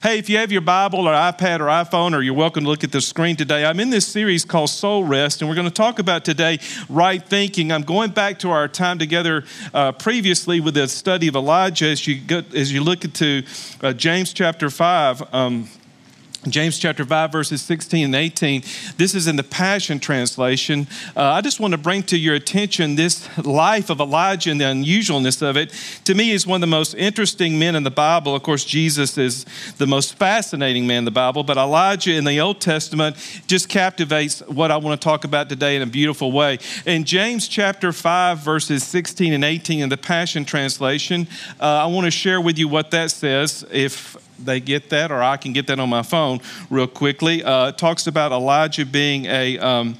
Hey, if you have your Bible or iPad or iPhone, or you're welcome to look at the screen today, I'm in this series called Soul Rest, and we're going to talk about today right thinking. I'm going back to our time together uh, previously with the study of Elijah as you, go, as you look into uh, James chapter 5. Um, James chapter 5, verses 16 and 18. This is in the Passion Translation. Uh, I just want to bring to your attention this life of Elijah and the unusualness of it. To me, he's one of the most interesting men in the Bible. Of course, Jesus is the most fascinating man in the Bible, but Elijah in the Old Testament just captivates what I want to talk about today in a beautiful way. In James chapter 5, verses 16 and 18 in the Passion Translation, uh, I want to share with you what that says. If they get that, or I can get that on my phone real quickly. Uh, talks about Elijah being a. Um,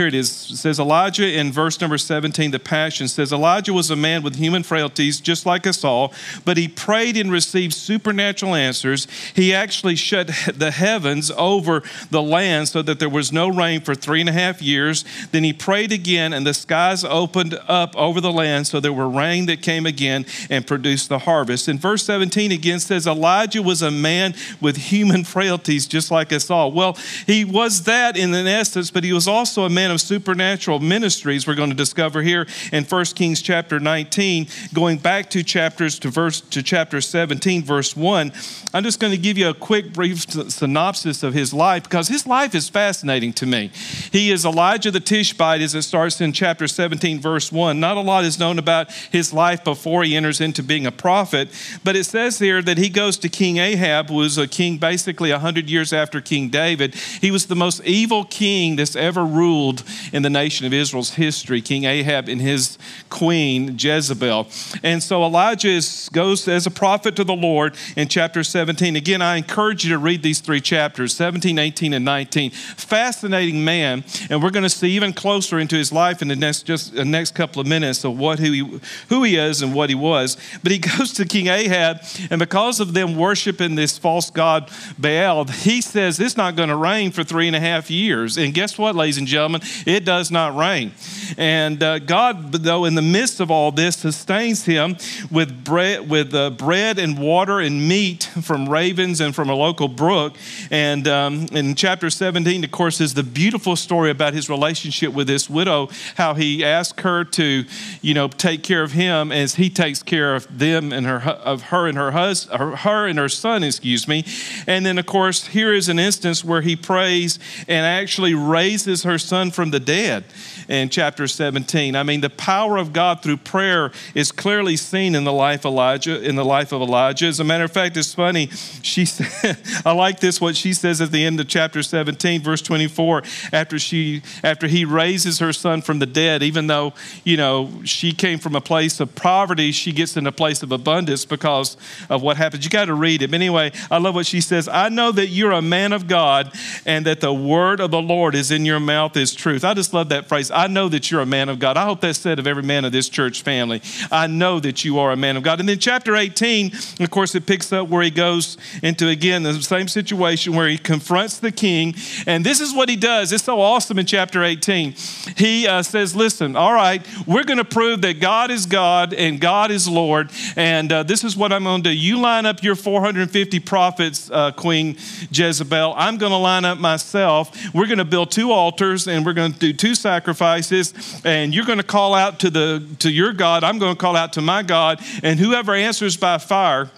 here it is. It says Elijah in verse number 17, the Passion says, Elijah was a man with human frailties, just like us all, but he prayed and received supernatural answers. He actually shut the heavens over the land so that there was no rain for three and a half years. Then he prayed again, and the skies opened up over the land so there were rain that came again and produced the harvest. In verse 17 again says, Elijah was a man with human frailties, just like us all. Well, he was that in an essence, but he was also a man of supernatural ministries we're going to discover here in 1 Kings chapter 19, going back two chapters to verse to chapter 17, verse 1. I'm just going to give you a quick brief synopsis of his life because his life is fascinating to me. He is Elijah the Tishbite as it starts in chapter 17, verse 1. Not a lot is known about his life before he enters into being a prophet, but it says here that he goes to King Ahab, who was a king basically 100 years after King David. He was the most evil king that's ever ruled in the nation of Israel's history, King Ahab and his queen Jezebel. And so Elijah is, goes as a prophet to the Lord in chapter 17. Again, I encourage you to read these three chapters 17, 18, and 19. Fascinating man, and we're going to see even closer into his life in the next just the next couple of minutes of what who he, who he is and what he was. But he goes to King Ahab, and because of them worshiping this false god Baal, he says it's not going to rain for three and a half years. And guess what, ladies and gentlemen? It does not rain. And uh, God, though, in the midst of all this, sustains him with bread, with uh, bread and water and meat from ravens and from a local brook. And um, in chapter 17, of course, is the beautiful story about his relationship with this widow, how he asked her to, you know, take care of him as he takes care of them and her of her and her husband, her and her son, excuse me. And then, of course, here is an instance where he prays and actually raises her son from the dead in chapter 17. I mean, the power of God through prayer is clearly seen in the life of Elijah, in the life of Elijah. As a matter of fact, it's funny. She said, I like this what she says at the end of chapter 17, verse 24, after she after he raises her son from the dead, even though, you know, she came from a place of poverty, she gets in a place of abundance because of what happens. You got to read it. But anyway, I love what she says. I know that you're a man of God and that the word of the Lord is in your mouth is truth. I just love that phrase. I know that you're a man of God. I hope that's said of every man of this church family. I know that you are a man of God. And then chapter 18, of course, it picks up where he goes into again the same situation where he confronts the king. And this is what he does. It's so awesome in chapter 18. He uh, says, Listen, all right, we're going to prove that God is God and God is Lord. And uh, this is what I'm going to do. You line up your 450 prophets, uh, Queen Jezebel. I'm going to line up myself. We're going to build two altars and we're going to do two sacrifices, and you're going to call out to the to your God. I'm going to call out to my God, and whoever answers by fire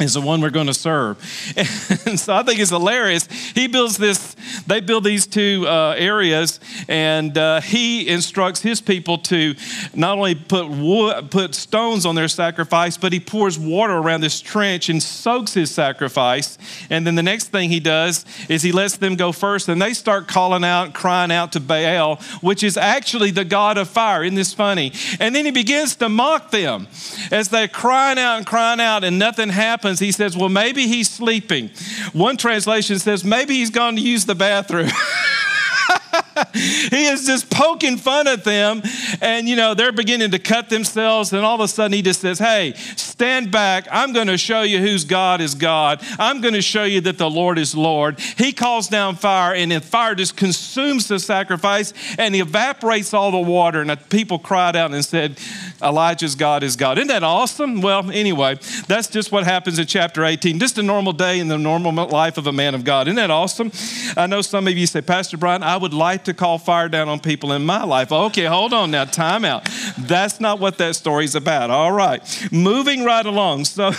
is the one we're going to serve. And so I think it's hilarious. He builds this, they build these two uh, areas, and uh, he instructs his people to not only put put stones on their sacrifice, but he pours water around this trench and soaks his sacrifice. And then the next thing he does is he lets them go first, and they start calling out, crying out to Baal, which is actually the god of fire. Isn't this funny? And then he begins to mock them as they're crying out and crying out, and nothing happens he says, Well, maybe he's sleeping. One translation says, Maybe he's gone to use the bathroom. he is just poking fun at them, and you know, they're beginning to cut themselves, and all of a sudden he just says, Hey, stand back. I'm going to show you whose God is God. I'm going to show you that the Lord is Lord. He calls down fire, and the fire just consumes the sacrifice and he evaporates all the water. And the people cried out and said, Elijah's God is God. Isn't that awesome? Well, anyway, that's just what happens in chapter 18. Just a normal day in the normal life of a man of God. Isn't that awesome? I know some of you say, Pastor Brian, I would like to call fire down on people in my life. Okay, hold on now, time out. That's not what that story's about. All right, moving right along. So,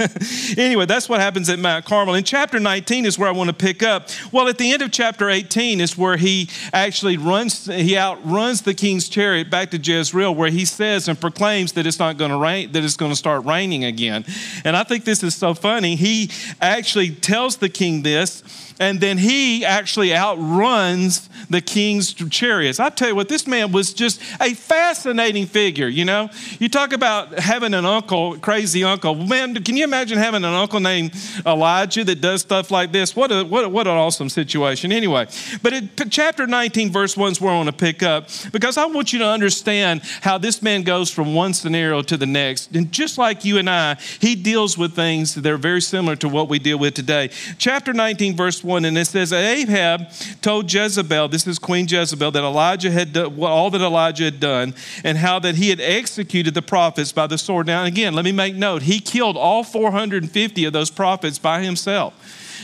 anyway, that's what happens at Mount Carmel. In chapter 19 is where I want to pick up. Well, at the end of chapter 18 is where he actually runs, he outruns the king's chariot back to Jezreel, where he says and proclaims that it's not going to rain, that it's going to start raining again. And I think this is so funny. He actually tells the king this and then he actually outruns the king's chariots. I tell you what, this man was just a fascinating figure, you know? You talk about having an uncle, crazy uncle. Man, can you imagine having an uncle named Elijah that does stuff like this? What, a, what, a, what an awesome situation. Anyway, but in chapter 19, verse 1 is where I want to pick up because I want you to understand how this man goes from one scenario to the next. And just like you and I, he deals with things that are very similar to what we deal with today. Chapter 19, verse 1, and it says, Ahab told Jezebel, this is Queen Jezebel, that Elijah had done, all that Elijah had done, and how that he had executed the prophets by the sword. Now, again, let me make note, he killed all 450 of those prophets by himself.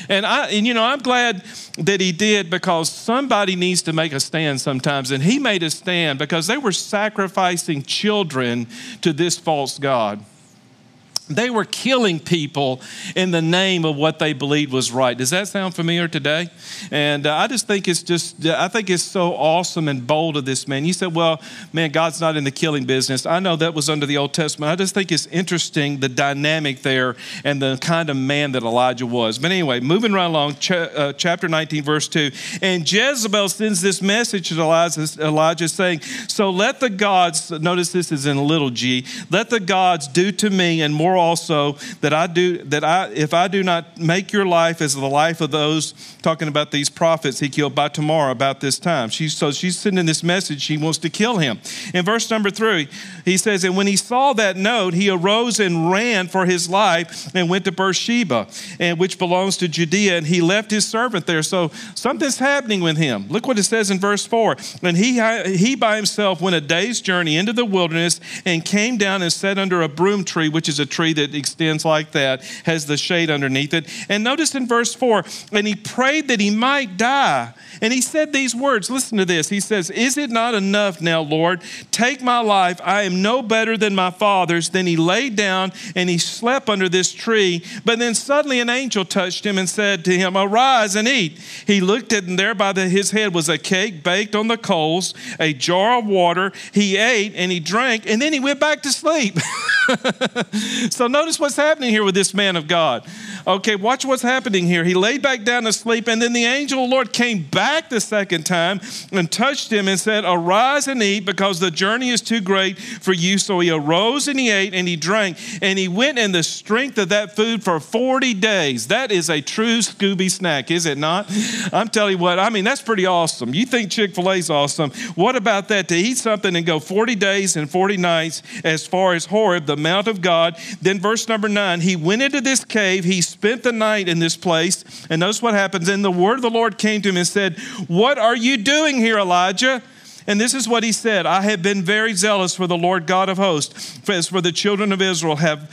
And I, and you know, I'm glad that he did because somebody needs to make a stand sometimes. And he made a stand because they were sacrificing children to this false God. They were killing people in the name of what they believed was right. Does that sound familiar today? And uh, I just think it's just, I think it's so awesome and bold of this man. You said, well, man, God's not in the killing business. I know that was under the Old Testament. I just think it's interesting the dynamic there and the kind of man that Elijah was. But anyway, moving right along, ch- uh, chapter 19, verse 2. And Jezebel sends this message to Elijah, Elijah saying, So let the gods, notice this is in a little g, let the gods do to me and more also that I do that I if I do not make your life as the life of those talking about these prophets he killed by tomorrow about this time. She so she's sending this message. She wants to kill him. In verse number three, he says, and when he saw that note, he arose and ran for his life and went to Beersheba, and which belongs to Judea, and he left his servant there. So something's happening with him. Look what it says in verse four. And he he by himself went a day's journey into the wilderness and came down and sat under a broom tree, which is a tree tree that extends like that, has the shade underneath it. And notice in verse 4, and he prayed that he might die. And he said these words listen to this. He says, Is it not enough now, Lord? Take my life. I am no better than my father's. Then he laid down and he slept under this tree. But then suddenly an angel touched him and said to him, Arise and eat. He looked at, and there by the, his head was a cake baked on the coals, a jar of water. He ate and he drank, and then he went back to sleep. so notice what's happening here with this man of God. Okay, watch what's happening here. He laid back down to sleep, and then the angel of the Lord came back the second time and touched him and said, Arise and eat, because the journey is too great for you. So he arose and he ate and he drank, and he went in the strength of that food for 40 days. That is a true Scooby snack, is it not? I'm telling you what, I mean, that's pretty awesome. You think Chick fil A's awesome. What about that? To eat something and go 40 days and 40 nights as far as Horeb, the Mount of God. Then, verse number nine, he went into this cave, he spent the night in this place. And notice what happens. And the word of the Lord came to him and said, What are you doing here, Elijah? And this is what he said I have been very zealous for the Lord God of hosts, as for the children of Israel have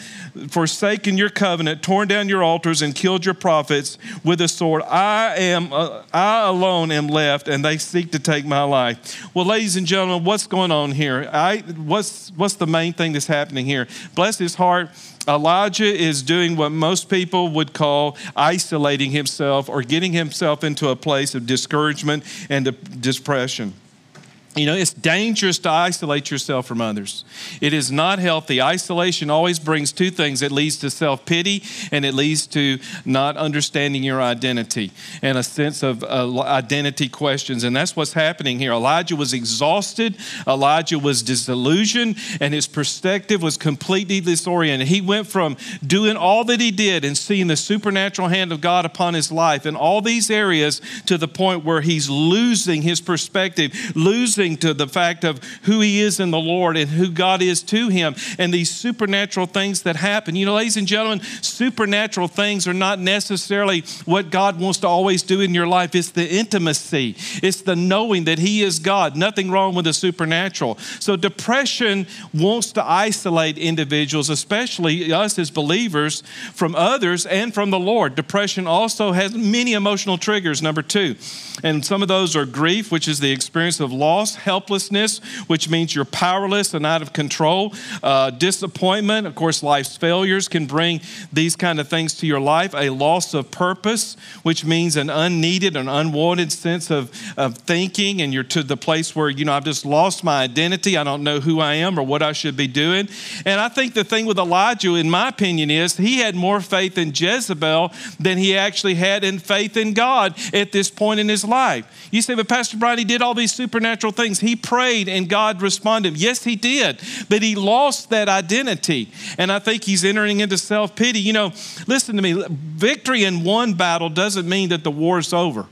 forsaken your covenant, torn down your altars, and killed your prophets with a sword. I am, uh, I alone am left, and they seek to take my life. Well, ladies and gentlemen, what's going on here? I, what's, what's the main thing that's happening here? Bless his heart. Elijah is doing what most people would call isolating himself or getting himself into a place of discouragement and depression. You know, it's dangerous to isolate yourself from others. It is not healthy. Isolation always brings two things it leads to self pity and it leads to not understanding your identity and a sense of uh, identity questions. And that's what's happening here. Elijah was exhausted, Elijah was disillusioned, and his perspective was completely disoriented. He went from doing all that he did and seeing the supernatural hand of God upon his life in all these areas to the point where he's losing his perspective, losing to the fact of who he is in the Lord and who God is to him and these supernatural things that happen. You know, ladies and gentlemen, supernatural things are not necessarily what God wants to always do in your life. It's the intimacy, it's the knowing that he is God. Nothing wrong with the supernatural. So, depression wants to isolate individuals, especially us as believers, from others and from the Lord. Depression also has many emotional triggers, number two. And some of those are grief, which is the experience of loss, helplessness, which means you're powerless and out of control, uh, disappointment. Of course, life's failures can bring these kind of things to your life, a loss of purpose, which means an unneeded and unwanted sense of, of thinking, and you're to the place where, you know, I've just lost my identity. I don't know who I am or what I should be doing. And I think the thing with Elijah, in my opinion, is he had more faith in Jezebel than he actually had in faith in God at this point in his life. You say, but Pastor Brian, he did all these supernatural things. He prayed and God responded. Yes, he did, but he lost that identity. And I think he's entering into self pity. You know, listen to me victory in one battle doesn't mean that the war is over.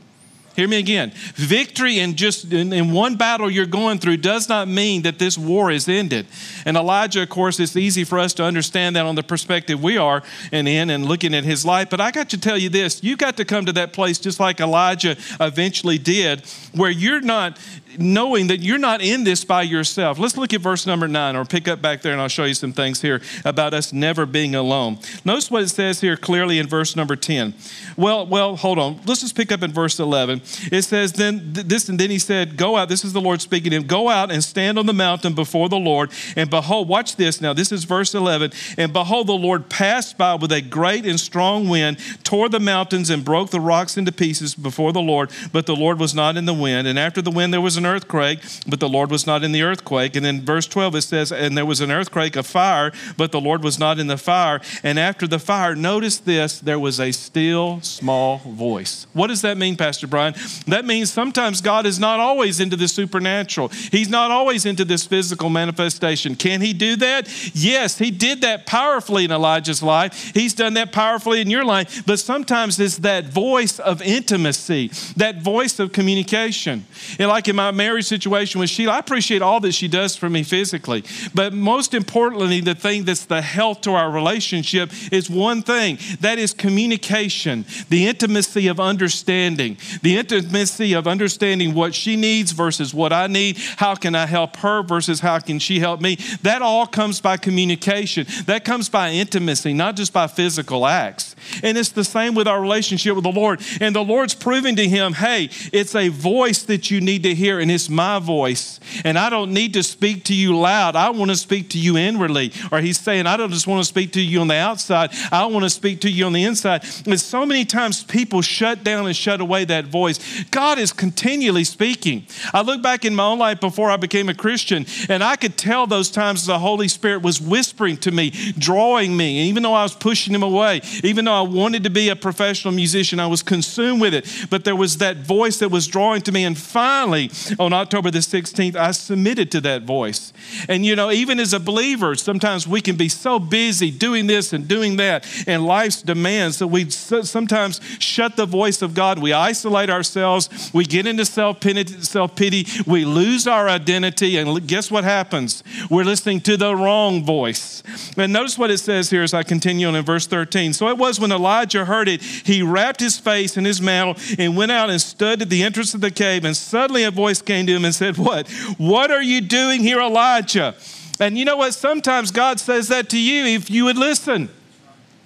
Hear me again. Victory in just in, in, one battle you're going through does not mean that this war is ended. And Elijah, of course, it's easy for us to understand that on the perspective we are and in and looking at his life. But I got to tell you this: you got to come to that place just like Elijah eventually did, where you're not knowing that you're not in this by yourself. Let's look at verse number nine, or pick up back there, and I'll show you some things here about us never being alone. Notice what it says here clearly in verse number 10. Well, well, hold on. Let's just pick up in verse 11. It says, Then this, and then he said, Go out. This is the Lord speaking to him. Go out and stand on the mountain before the Lord. And behold, watch this now. This is verse 11. And behold, the Lord passed by with a great and strong wind, tore the mountains, and broke the rocks into pieces before the Lord. But the Lord was not in the wind. And after the wind, there was an earthquake, but the Lord was not in the earthquake. And then verse 12 it says, And there was an earthquake, a fire, but the Lord was not in the fire. And after the fire, notice this, there was a still small voice. What does that mean, Pastor Brian? That means sometimes God is not always into the supernatural, He's not always into this physical manifestation. Can He do that? Yes, He did that powerfully in Elijah's life. He's done that powerfully in your life. But sometimes it's that voice of intimacy, that voice of communication. And like in my marriage situation with Sheila, I appreciate all that she does for me physically. But most importantly, the thing that's the health to our relationship is one thing that is communication, the intimacy of understanding, the intimacy of understanding what she needs versus what I need. How can I help her versus how can she help me? That all comes by communication. That comes by intimacy, not just by physical acts. And it's the same with our relationship with the Lord. And the Lord's proving to him, hey, it's a voice that you need to hear and it's my voice. And I don't need to speak to you loud. I want to speak to you inwardly. Or he's saying, I don't just want to speak to you on the outside. I want to speak to you on the inside. And so many times people shut down and shut away that voice. God is continually speaking. I look back in my own life before I became a Christian, and I could tell those times the Holy Spirit was whispering to me, drawing me. And even though I was pushing him away, even though I wanted to be a professional musician, I was consumed with it. But there was that voice that was drawing to me. And finally, on October the 16th, I submitted to that voice. And you know, even as a believer, sometimes we can be so busy doing this and doing that and life's demands that we sometimes shut the voice of God. We isolate ourselves, we get into self pity, we lose our identity, and guess what happens? We're listening to the wrong voice. And notice what it says here as I continue on in verse 13. So it was when Elijah heard it, he wrapped his face in his mantle and went out and stood at the entrance of the cave, and suddenly a voice came to him and said, What? What are you doing here, Elijah? And you know what? Sometimes God says that to you if you would listen.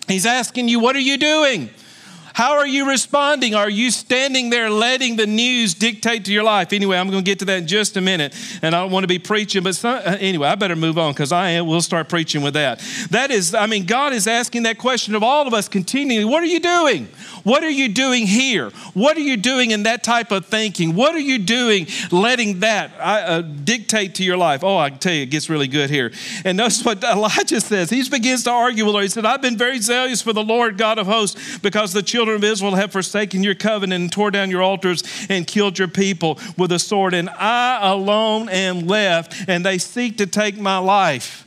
He's asking you, What are you doing? How are you responding? Are you standing there letting the news dictate to your life? Anyway, I'm going to get to that in just a minute, and I don't want to be preaching, but some, uh, anyway, I better move on because I will start preaching with that. That is, I mean, God is asking that question of all of us continually. What are you doing? What are you doing here? What are you doing in that type of thinking? What are you doing letting that uh, dictate to your life? Oh, I tell you, it gets really good here. And notice what Elijah says. He begins to argue with the Lord. He said, I've been very zealous for the Lord God of hosts because the children of Israel have forsaken your covenant and tore down your altars and killed your people with a sword. And I alone am left, and they seek to take my life.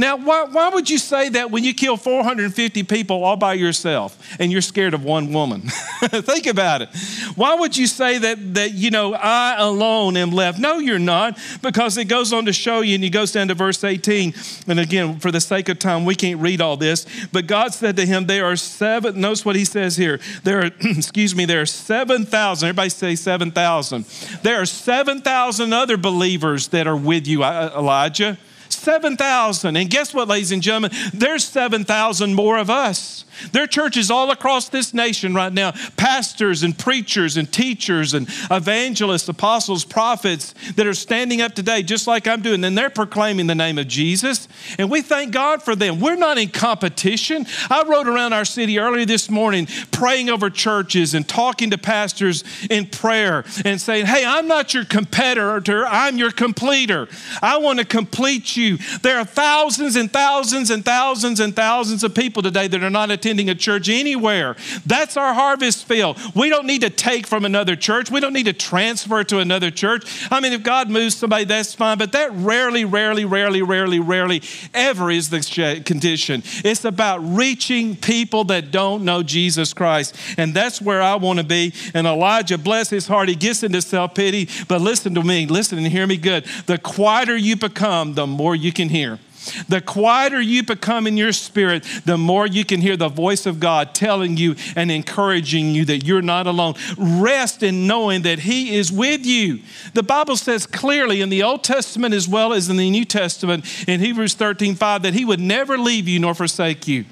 Now, why, why would you say that when you kill 450 people all by yourself and you're scared of one woman? Think about it. Why would you say that, that, you know, I alone am left? No, you're not, because it goes on to show you, and he goes down to verse 18. And again, for the sake of time, we can't read all this, but God said to him, There are seven, notice what he says here. There are, excuse me, there are 7,000, everybody say 7,000. There are 7,000 other believers that are with you, uh, Elijah. 7,000. And guess what, ladies and gentlemen? There's 7,000 more of us. There are churches all across this nation right now, pastors and preachers and teachers and evangelists, apostles, prophets that are standing up today, just like I'm doing, and they're proclaiming the name of Jesus. And we thank God for them. We're not in competition. I rode around our city earlier this morning praying over churches and talking to pastors in prayer and saying, Hey, I'm not your competitor, I'm your completer. I want to complete you. There are thousands and thousands and thousands and thousands of people today that are not attending attending a church anywhere. That's our harvest field. We don't need to take from another church. We don't need to transfer to another church. I mean, if God moves somebody, that's fine, but that rarely, rarely, rarely, rarely, rarely ever is the condition. It's about reaching people that don't know Jesus Christ. And that's where I want to be. And Elijah, bless his heart, he gets into self pity. But listen to me, listen and hear me good. The quieter you become, the more you can hear. The quieter you become in your spirit, the more you can hear the voice of God telling you and encouraging you that you're not alone. Rest in knowing that He is with you. The Bible says clearly in the Old Testament as well as in the New Testament in Hebrews 13 5 that He would never leave you nor forsake you.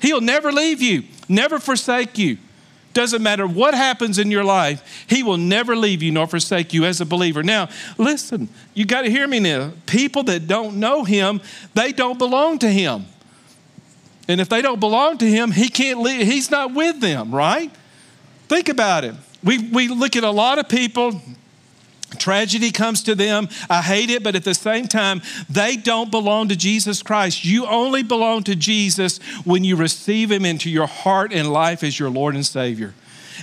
He'll never leave you, never forsake you. Doesn't matter what happens in your life, He will never leave you nor forsake you as a believer. Now, listen, you got to hear me now. People that don't know Him, they don't belong to Him. And if they don't belong to Him, He can't leave, He's not with them, right? Think about it. We, we look at a lot of people Tragedy comes to them. I hate it, but at the same time, they don't belong to Jesus Christ. You only belong to Jesus when you receive Him into your heart and life as your Lord and Savior.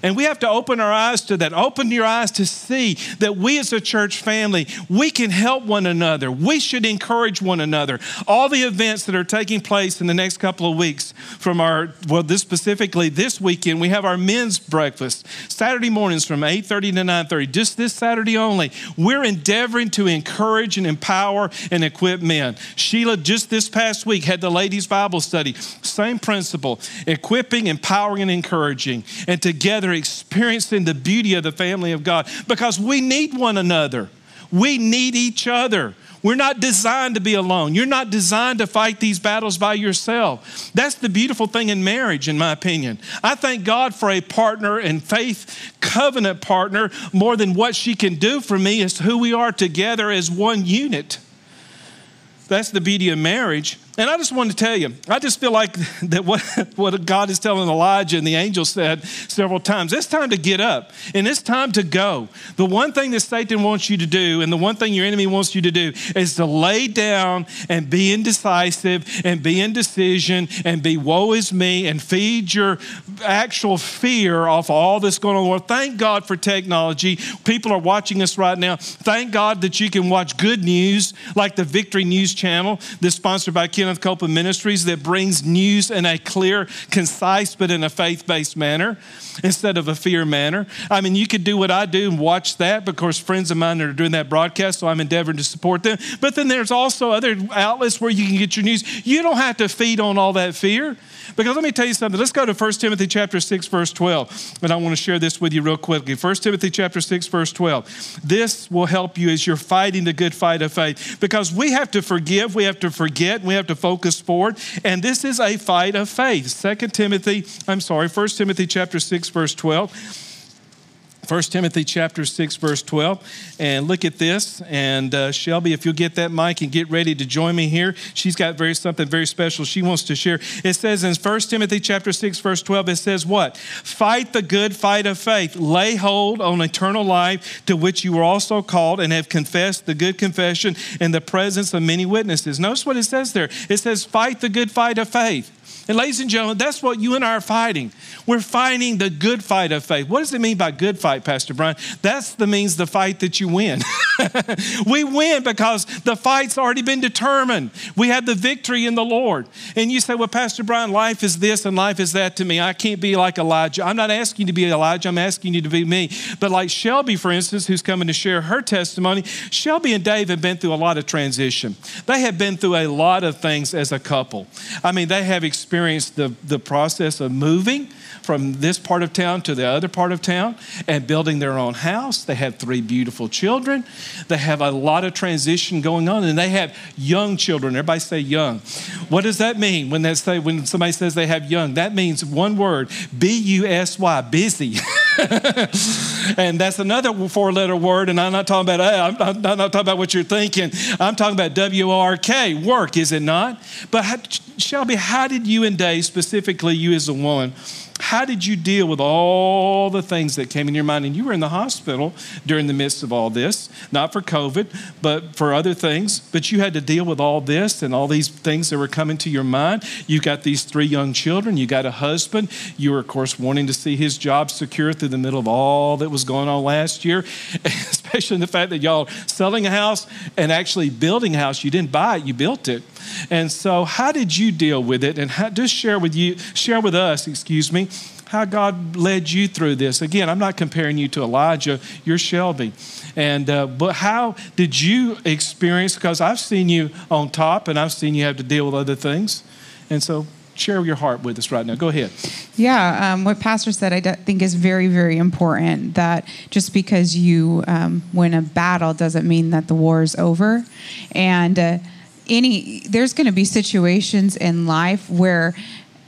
And we have to open our eyes to that. Open your eyes to see that we as a church family, we can help one another. We should encourage one another. All the events that are taking place in the next couple of weeks from our, well, this specifically this weekend, we have our men's breakfast. Saturday mornings from 8.30 to 9.30, just this Saturday only. We're endeavoring to encourage and empower and equip men. Sheila, just this past week, had the ladies' Bible study. Same principle, equipping, empowering, and encouraging. And together, together experiencing the beauty of the family of God because we need one another. We need each other. We're not designed to be alone. You're not designed to fight these battles by yourself. That's the beautiful thing in marriage, in my opinion. I thank God for a partner and faith covenant partner more than what she can do for me is who we are together as one unit. That's the beauty of marriage. And I just wanted to tell you, I just feel like that what, what God is telling Elijah and the angel said several times it's time to get up and it's time to go. The one thing that Satan wants you to do, and the one thing your enemy wants you to do, is to lay down and be indecisive and be indecision and be woe is me and feed your actual fear off all that's going on. Well, thank God for technology. People are watching us right now. Thank God that you can watch good news like the Victory News Channel that's sponsored by Kenneth Copeland Ministries that brings news in a clear, concise, but in a faith based manner instead of a fear manner. I mean, you could do what I do and watch that because friends of mine are doing that broadcast, so I'm endeavoring to support them. But then there's also other outlets where you can get your news. You don't have to feed on all that fear. Because let me tell you something. Let's go to 1 Timothy chapter 6, verse 12. And I want to share this with you real quickly. 1 Timothy chapter 6, verse 12. This will help you as you're fighting the good fight of faith. Because we have to forgive, we have to forget, we have to focus forward. And this is a fight of faith. 2 Timothy, I'm sorry, 1 Timothy chapter 6, verse 12. 1 Timothy chapter 6, verse 12. And look at this. And uh, Shelby, if you'll get that mic and get ready to join me here, she's got very something very special she wants to share. It says in 1 Timothy chapter 6, verse 12, it says what? Fight the good fight of faith. Lay hold on eternal life to which you were also called and have confessed the good confession in the presence of many witnesses. Notice what it says there. It says, fight the good fight of faith. And ladies and gentlemen, that's what you and I are fighting. We're fighting the good fight of faith. What does it mean by good fight, Pastor Brian? That's the means the fight that you win. we win because the fight's already been determined. We have the victory in the Lord. And you say, well, Pastor Brian, life is this and life is that to me. I can't be like Elijah. I'm not asking you to be Elijah, I'm asking you to be me. But like Shelby, for instance, who's coming to share her testimony, Shelby and Dave have been through a lot of transition. They have been through a lot of things as a couple. I mean, they have experienced the, the process of moving from this part of town to the other part of town and building their own house. They have three beautiful children. They have a lot of transition going on, and they have young children. Everybody say young. What does that mean when they say when somebody says they have young? That means one word: B U S Y, busy. and that's another four-letter word. And I'm not talking about. Uh, hey, I'm, not, I'm not talking about what you're thinking. I'm talking about W R K, work, is it not? But how, Shelby, how did you and Dave, specifically you as a woman, how did you deal with all the things that came in your mind? And you were in the hospital during the midst of all this, not for COVID, but for other things. But you had to deal with all this and all these things that were coming to your mind. You got these three young children, you got a husband. You were, of course, wanting to see his job secure through the middle of all that was going on last year, especially in the fact that y'all selling a house and actually building a house. You didn't buy it, you built it. And so, how did you deal with it? And how, just share with you, share with us, excuse me, how God led you through this. Again, I'm not comparing you to Elijah, you're Shelby. And uh, but how did you experience? Because I've seen you on top, and I've seen you have to deal with other things. And so, share your heart with us right now. Go ahead. Yeah, um, what Pastor said, I think is very, very important. That just because you um, win a battle doesn't mean that the war is over, and. Uh, any there's going to be situations in life where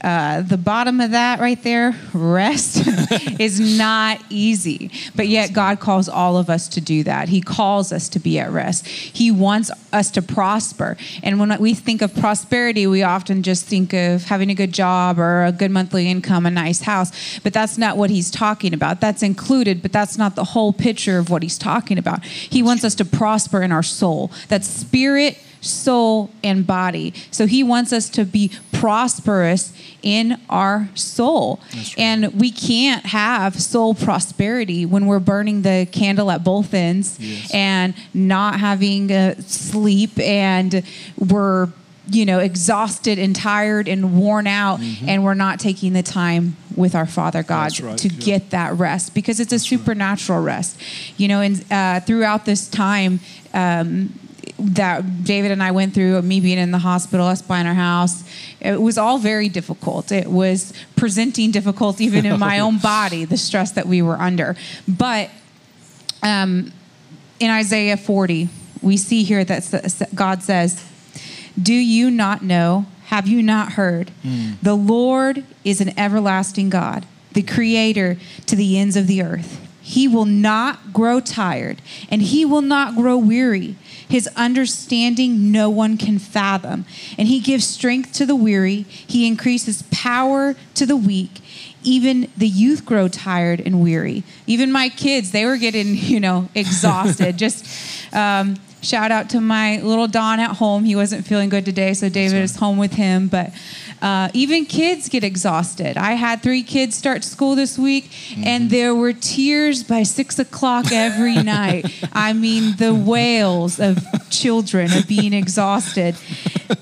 uh, the bottom of that right there, rest, is not easy. But yet, God calls all of us to do that. He calls us to be at rest. He wants us to prosper. And when we think of prosperity, we often just think of having a good job or a good monthly income, a nice house. But that's not what He's talking about. That's included, but that's not the whole picture of what He's talking about. He wants us to prosper in our soul. That spirit, soul, and body. So he wants us to be prosperous in our soul. Right. And we can't have soul prosperity when we're burning the candle at both ends yes. and not having uh, sleep and we're you know exhausted and tired and worn out mm-hmm. and we're not taking the time with our father god right, to yeah. get that rest because it's a That's supernatural right. rest you know and uh, throughout this time um, that David and I went through, me being in the hospital, us buying our house, it was all very difficult. It was presenting difficult even in my own body, the stress that we were under. But um, in Isaiah 40, we see here that God says, Do you not know? Have you not heard? Mm. The Lord is an everlasting God, the creator to the ends of the earth. He will not grow tired, and he will not grow weary. His understanding no one can fathom. And he gives strength to the weary, he increases power to the weak. Even the youth grow tired and weary. Even my kids, they were getting, you know, exhausted. Just um, shout out to my little Don at home. He wasn't feeling good today, so David is home with him. But uh, even kids get exhausted. I had three kids start school this week, mm-hmm. and there were tears by six o'clock every night. I mean, the wails of children of being exhausted.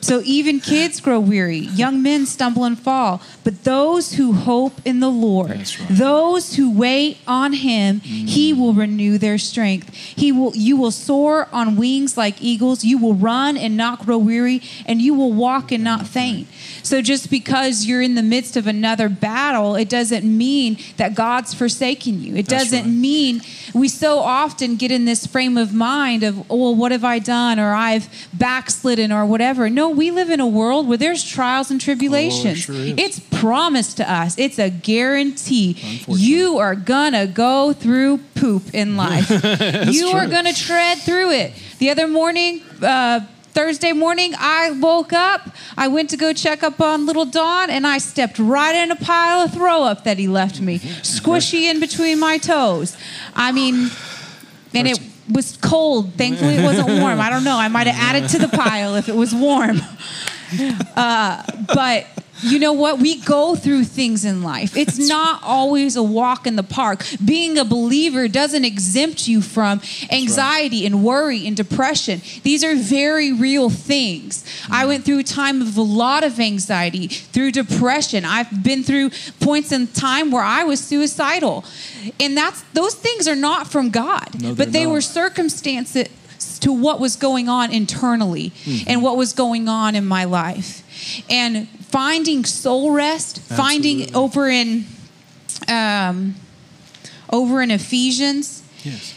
So even kids grow weary. Young men stumble and fall. But those who hope in the Lord, right. those who wait on Him, mm-hmm. He will renew their strength. He will. You will soar on wings like eagles. You will run and not grow weary, and you will walk and not faint. So just because you're in the midst of another battle, it doesn't mean that God's forsaken you. It doesn't right. mean we so often get in this frame of mind of, oh, well, what have I done? Or I've backslidden or whatever. No, we live in a world where there's trials and tribulations. Oh, it sure it's promised to us, it's a guarantee. You are gonna go through poop in life. you true. are gonna tread through it. The other morning, uh, Thursday morning, I woke up. I went to go check up on little Don, and I stepped right in a pile of throw up that he left me, squishy in between my toes. I mean, and it was cold. Thankfully, it wasn't warm. I don't know. I might have added to the pile if it was warm. Uh, but you know what? We go through things in life. It's not always a walk in the park. Being a believer doesn't exempt you from anxiety and worry and depression. These are very real things. I went through a time of a lot of anxiety, through depression. I've been through points in time where I was suicidal. And that's those things are not from God, No, but they not. were circumstances to what was going on internally Mm-hmm. and what was going on in my life. And finding soul rest, finding Absolutely. over in um, over in Ephesians, Yes.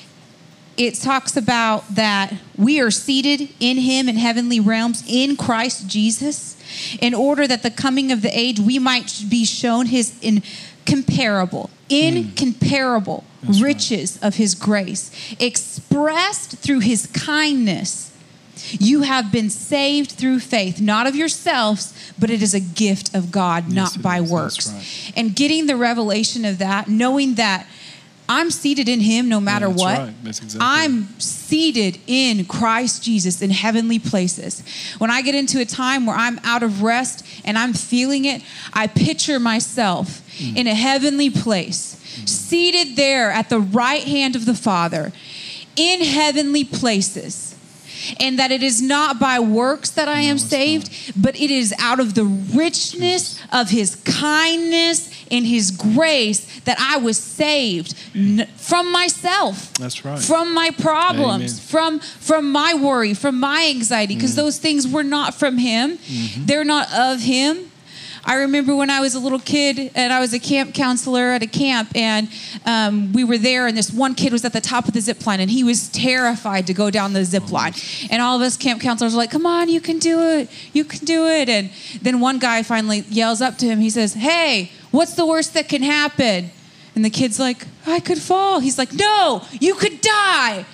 it talks about that we are seated in him in heavenly realms in Christ Jesus in order that the coming of the age we might be shown his incomparable incomparable Hmm. That's right. riches of his grace expressed through his kindness you have been saved through faith not of yourselves but it is a gift of God Yes, not by is. Works right. and getting the revelation of that knowing that I'm seated in him no matter that's what right. Exactly I'm seated in Christ Jesus in heavenly places. When I get into a time where I'm out of rest and I'm feeling it, I picture myself Mm. in a heavenly place, seated there at the right hand of the Father in heavenly places. And that it is not by works that I am saved, but it is out of the richness of his kindness and his grace that I was saved from myself That's right. from my problems Amen. from from my worry from my anxiety because Mm-hmm. those things were not from him they're not of him I remember when I was a little kid and I was a camp counselor at a camp, and um, we were there, and this one kid was at the top of the zip line, and he was terrified to go down the zip line. And all of us camp counselors were like, Come on, you can do it, you can do it. And then one guy finally yells up to him, he says, Hey, what's the worst that can happen? And the kid's like, I could fall. He's like, No, you could die.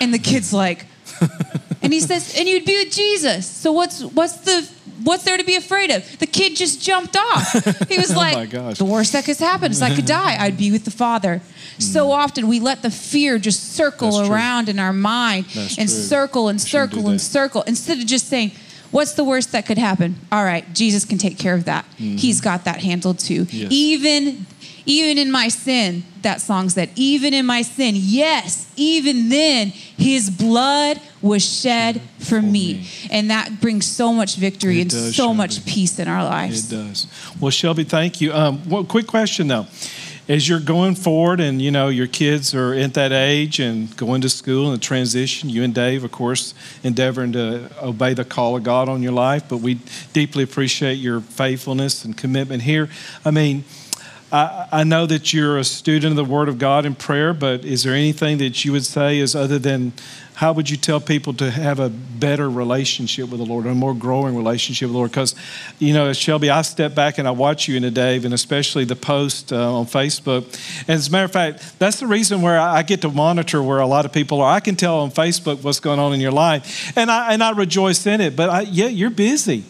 And the kid's like, and he says, and you'd be with Jesus. So what's what's the what's there to be afraid of? The kid just jumped off. He was Oh like, my gosh. the worst that could happen is I could die. I'd be with the Father. So often we let the fear just circle Mm. That's true. around in our mind That's and true. circle and circle and circle instead of just saying, What's the worst that could happen? All right, Jesus can take care of that. He's got that handled too. Yes. Even even in my sin, that song said, even in my sin, yes, even then, his blood was shed for, For me. me. And that brings so much victory It and does, so much peace in our lives. It does. Well, Shelby, thank you. Um, well, quick question though. As you're going forward and you know your kids are at that age and going to school and the transition, you and Dave, of course, endeavoring to obey the call of God on your life, but we deeply appreciate your faithfulness and commitment here. I mean, I, I know that you're a student of the Word of God in prayer, but is there anything that you would say is other than how would you tell people to have a better relationship with the Lord, a more growing relationship with the Lord? Because, you know, Shelby, I step back and I watch you in a Dave, and especially the post uh, on Facebook. And as a matter of fact, that's the reason where I get to monitor where a lot of people are. I can tell on Facebook what's going on in your life, and I and I rejoice in it. But I, yeah, you're busy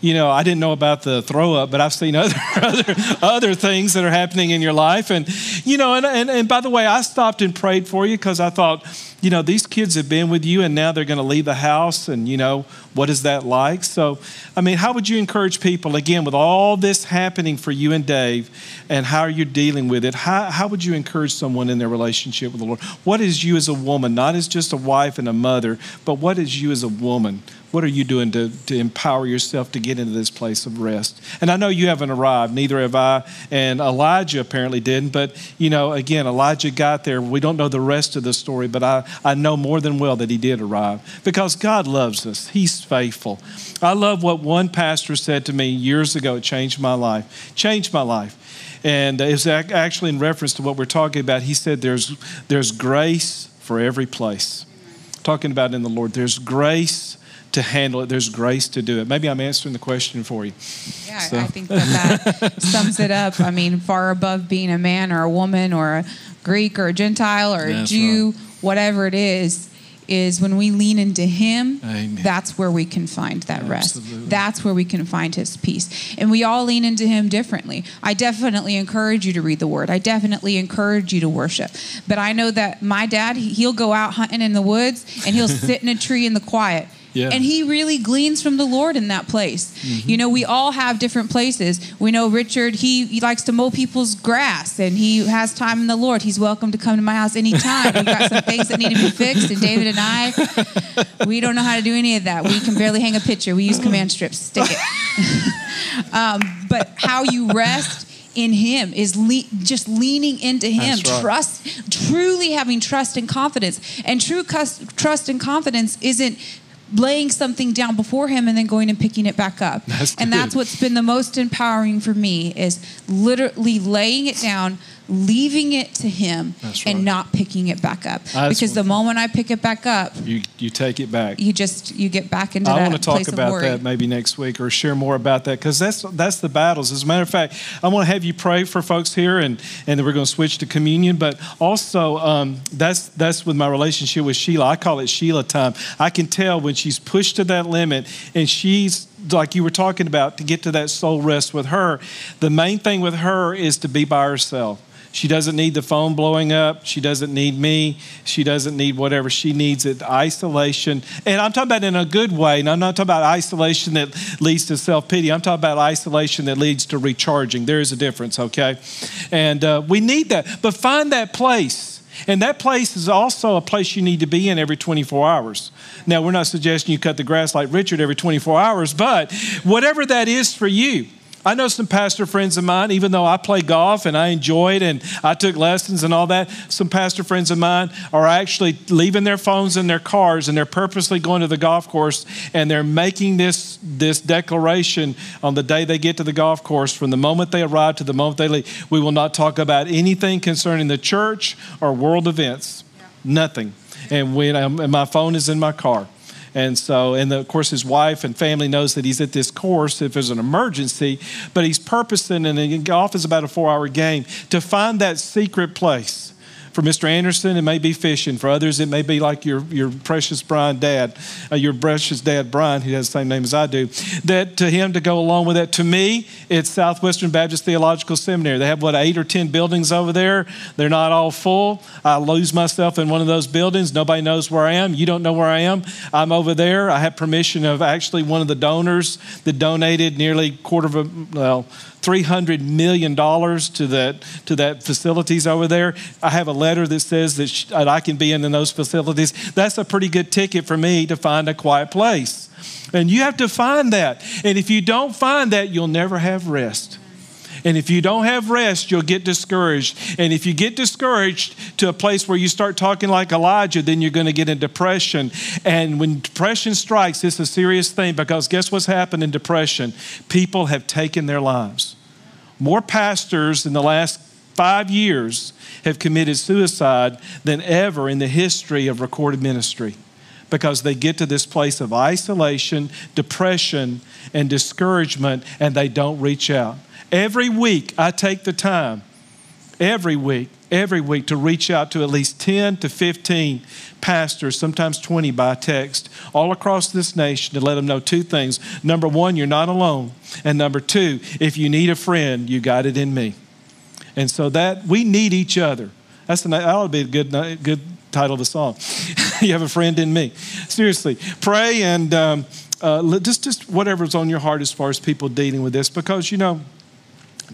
you know, I didn't know about the throw up, but I've seen other other other things that are happening in your life. And you know, and and, and by the way, I stopped and prayed for you because I thought, you know, these kids have been with you and now they're going to leave the house, and you know, what is that like? So, I mean, how would you encourage people again with all this happening for you and Dave, and how are you dealing with it? How how would you encourage someone in their relationship with the Lord? What is you as a woman, not as just a wife and a mother, but what is you as a woman? What are you doing to, to empower yourself to get into this place of rest? And I know you haven't arrived, neither have I, and Elijah apparently didn't. But, you know, again, Elijah got there. We don't know the rest of the story, but I, I know more than well that he did arrive because God loves us. He's faithful. I love what one pastor said to me years ago. It changed my life. Changed my life. And it was actually in reference to what we're talking about. He said, There's, there's grace for every place. Talking about in the Lord, there's grace to handle it, there's grace to do it. Maybe I'm answering the question for you. Yeah, So- I think that that sums it up. I mean, far above being a man or a woman or a Greek or a Gentile or a That's Jew, whatever it is, is when we lean into Him, Amen. that's where we can find that rest. That's where we can find His peace. And we all lean into Him differently. I definitely encourage you to read the Word. I definitely encourage you to worship. But I know that my dad, he'll go out hunting in the woods and he'll sit in a tree in the quiet. Yeah. And he really gleans from the Lord in that place. Mm-hmm. You know, we all have different places. We know Richard, he, he likes to mow people's grass and he has time in the Lord. He's welcome to come to my house anytime. We've got some things that need to be fixed. And David and I, we don't know how to do any of that. We can barely hang a picture. We use command strips, stick it. um, but how you rest in him is le- just leaning into him right. trust truly having trust and confidence and true cus- trust and confidence isn't laying something down before him and then going and picking it back up. That's and that's what's been the most empowering for me is literally laying it down leaving it to him and not picking it back up That's because the moment i pick it back up You, you take it back. you just you get back into I that I want to talk about that maybe next week or share more about that because that's that's the battles. As a matter of fact, I want to have you pray for folks here, and and then we're going to switch to communion. But also, um, that's that's with my relationship with Sheila. I call it Sheila time. I can tell when she's pushed to that limit, and she's like you were talking about to get to that soul rest with her. The main thing with her is to be by herself. She doesn't need the phone blowing up. She doesn't need me. She doesn't need whatever. She needs it isolation. And I'm talking about in a good way. And I'm not talking about isolation that leads to self pity. I'm talking about isolation that leads to recharging. There is a difference, okay? And uh, we need that. But find that place. And that place is also a place you need to be in every 24 hours. Now, we're not suggesting you cut the grass like Richard every 24 hours, but whatever that is for you. I know some pastor friends of mine, even though I play golf and I enjoy it and I took lessons and all that, some pastor friends of mine are actually leaving their phones in their cars and they're purposely going to the golf course and they're making this, this declaration on the day they get to the golf course from the moment they arrive to the moment they leave. We will not talk about anything concerning the church or world events. Nothing. And when I'm, and my phone is in my car. And so, and of course, his wife and family knows that he's at this course if there's an emergency, but he's purposing, and golf is about a four hour game, to find that secret place. For Mr. Anderson, it may be fishing. For others, it may be like your, your precious Brian dad, uh, your precious dad Brian, who has the same name as I do. That to him to go along with that. To me, it's Southwestern Baptist Theological Seminary. They have what eight or ten buildings over there. They're not all full. I lose myself in one of those buildings. Nobody knows where I am. You don't know where I am. I'm over there. I have permission of actually one of the donors that donated nearly quarter of a well. $300 million to that, to that facilities over there. I have a letter that says that, sh- that I can be in, in those facilities. That's a pretty good ticket for me to find a quiet place. And you have to find that. And if you don't find that, you'll never have rest. And if you don't have rest, you'll get discouraged. And if you get discouraged to a place where you start talking like Elijah, then you're going to get in depression. And when depression strikes, it's a serious thing because guess what's happened in depression? People have taken their lives. More pastors in the last five years have committed suicide than ever in the history of recorded ministry because they get to this place of isolation, depression, and discouragement, and they don't reach out. Every week, I take the time, every week, every week, to reach out to at least 10 to 15 pastors, sometimes 20 by text, all across this nation to let them know two things. Number one, you're not alone. And number two, if you need a friend, you got it in me. And so that we need each other. That's the, that ought to be a good, good title of the song. you have a friend in me. Seriously, pray and um, uh, just, just whatever's on your heart as far as people dealing with this, because you know,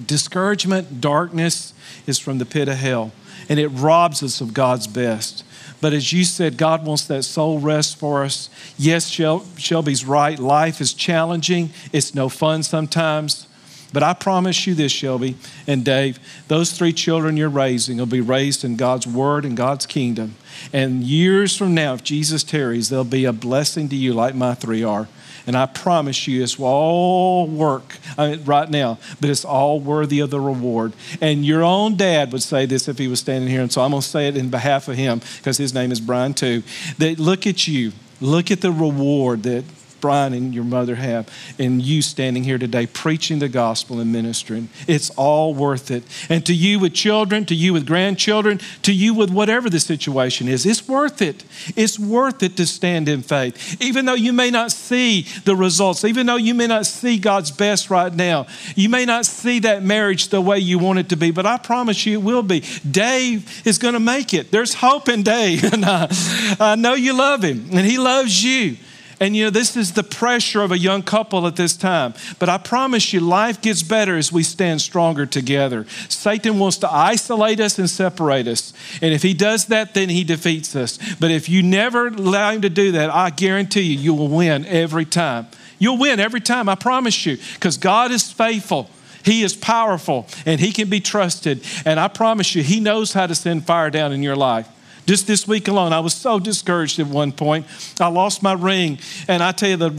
discouragement, darkness is from the pit of hell, and it robs us of God's best. But as you said, God wants that soul rest for us. Yes, Shelby's right. Life is challenging, it's no fun sometimes. But I promise you this, Shelby and Dave, those three children you're raising will be raised in God's word and God's kingdom. And years from now, if Jesus tarries, they'll be a blessing to you like my three are. And I promise you, it's all work mean, right now, but it's all worthy of the reward. And your own dad would say this if he was standing here. And so I'm going to say it in behalf of him because his name is Brian too. That look at you, look at the reward that Brian and your mother have, and you standing here today preaching the gospel and ministering. It's all worth it. And to you with children, to you with grandchildren, to you with whatever the situation is, it's worth it. It's worth it to stand in faith. Even though you may not see the results, even though you may not see God's best right now, you may not see that marriage the way you want it to be, but I promise you it will be. Dave is going to make it. There's hope in Dave. I know you love him, and he loves you. And you know, this is the pressure of a young couple at this time. But I promise you, life gets better as we stand stronger together. Satan wants to isolate us and separate us. And if he does that, then he defeats us. But if you never allow him to do that, I guarantee you, you will win every time. You'll win every time, I promise you, because God is faithful. He is powerful and he can be trusted. And I promise you, he knows how to send fire down in your life. Just this week alone, I was so discouraged at one point. I lost my ring. And I tell you, that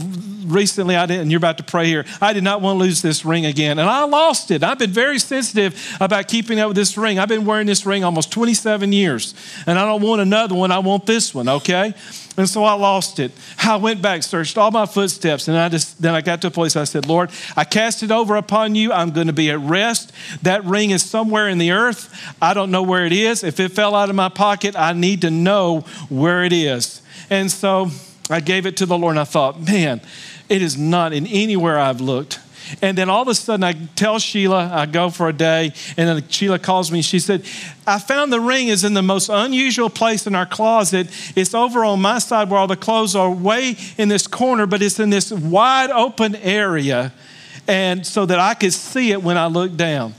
recently, I didn't, and you're about to pray here, I did not want to lose this ring again. And I lost it. I've been very sensitive about keeping up with this ring. I've been wearing this ring almost 27 years. And I don't want another one. I want this one, okay? And so I lost it. I went back, searched all my footsteps, and I just then I got to a place I said, Lord, I cast it over upon you. I'm going to be at rest. That ring is somewhere in the earth. I don't know where it is. If it fell out of my pocket, I need to know where it is. And so I gave it to the Lord, and I thought, man, it is not in anywhere I've looked. And then all of a sudden, I tell Sheila, I go for a day, and then Sheila calls me. She said, I found the ring is in the most unusual place in our closet. It's over on my side where all the clothes are way in this corner, but it's in this wide open area, and so that I could see it when I look down.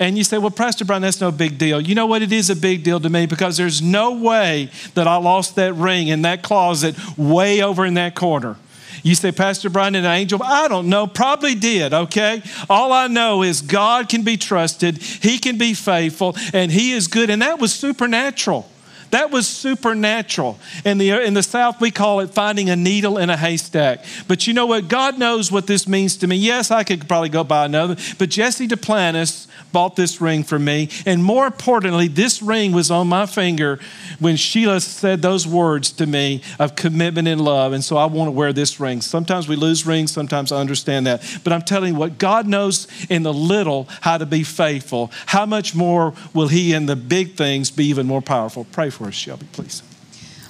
And you say, well, Pastor Brian, that's no big deal. You know what? It is a big deal to me because there's no way that I lost that ring in that closet way over in that corner. You say, Pastor Brian, an angel? I don't know. Probably did, okay? All I know is God can be trusted, He can be faithful, and He is good. And that was supernatural. That was supernatural. In the, in the South, we call it finding a needle in a haystack. But you know what? God knows what this means to me. Yes, I could probably go buy another, but Jesse Duplantis bought this ring for me. And more importantly, this ring was on my finger when Sheila said those words to me of commitment and love. And so I want to wear this ring. Sometimes we lose rings, sometimes I understand that. But I'm telling you what, God knows in the little how to be faithful. How much more will He in the big things be even more powerful? Pray for us, Shelby, please.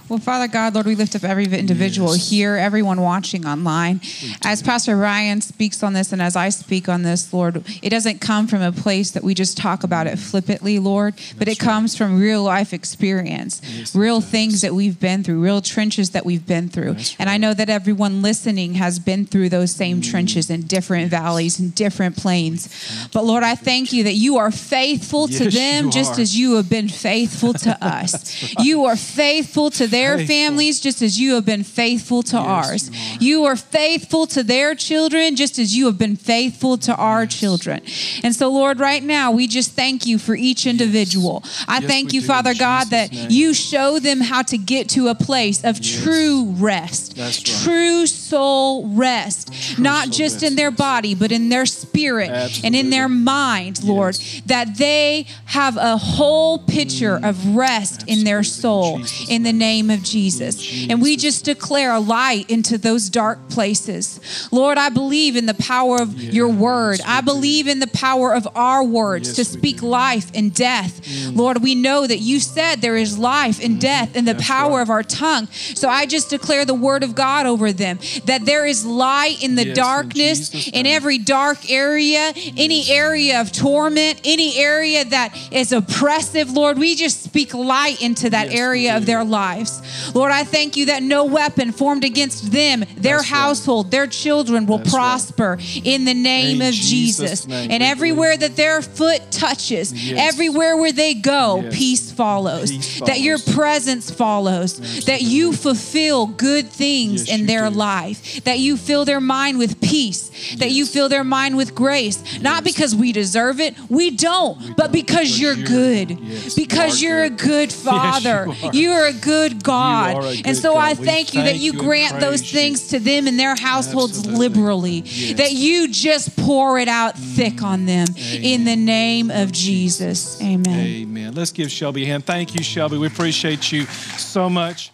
Well, Father God, Lord, we lift up every individual yes. here, everyone watching online. As Pastor Brian speaks on this and as I speak on this, Lord, it doesn't come from a place that we just talk about it flippantly, Lord, but That's it right. comes from real life experience, yes, real things that we've been through, real trenches that we've been through. Right. And I know that everyone listening has been through those same mm. trenches in different valleys and different plains. But Lord, I thank you that you are faithful yes, to them just as you have been faithful to us. Right. You are faithful to them their faithful. families just as you have been faithful to yes, ours. You are. you are. faithful to their children just as you have been faithful to our yes. children. And so, Lord, right now, we just thank you for each individual. Yes. I thank you, Father God, that name. you show them how to get to a place of true rest, right. true soul rest, true not soul just rest. in their body, but in their spirit Absolutely. and in their mind, Lord, that they have a whole picture mm. of rest Absolutely. in their soul in the name name of Jesus. And we just declare a light into those dark places. Lord, I believe in the power of yes, your word. I believe in the power of our words yes, to speak life and death. Mm. Lord, we know that you said there is life and mm. death in the That's power right. of our tongue. So I just declare the word of God over them that there is light in the yes, darkness, in, in, every dark area, any area of torment, any area that is oppressive. Lord, we just speak light into that area of their lives. Lord, I thank you that no weapon formed against them, their That's household, right. their children will That's prosper right. in the name in of Jesus. Name, and everywhere that their foot touches, yes. everywhere where they go, yes. peace, follows. peace, follows. That your presence follows. That you fulfill good things in their do. life. That you fill their mind with peace. That you fill their mind with grace. Not because we deserve it, we don't, we but don't. because you're, you're good. Because you are a good father. you, are. you are a good God. And so God. I thank you that you grant those things to them and their households Absolutely. liberally, yes. that you just pour it out mm. thick on them Amen. in the name of Jesus. Amen. Amen. Let's give Shelby a hand. Thank you, Shelby. We appreciate you so much.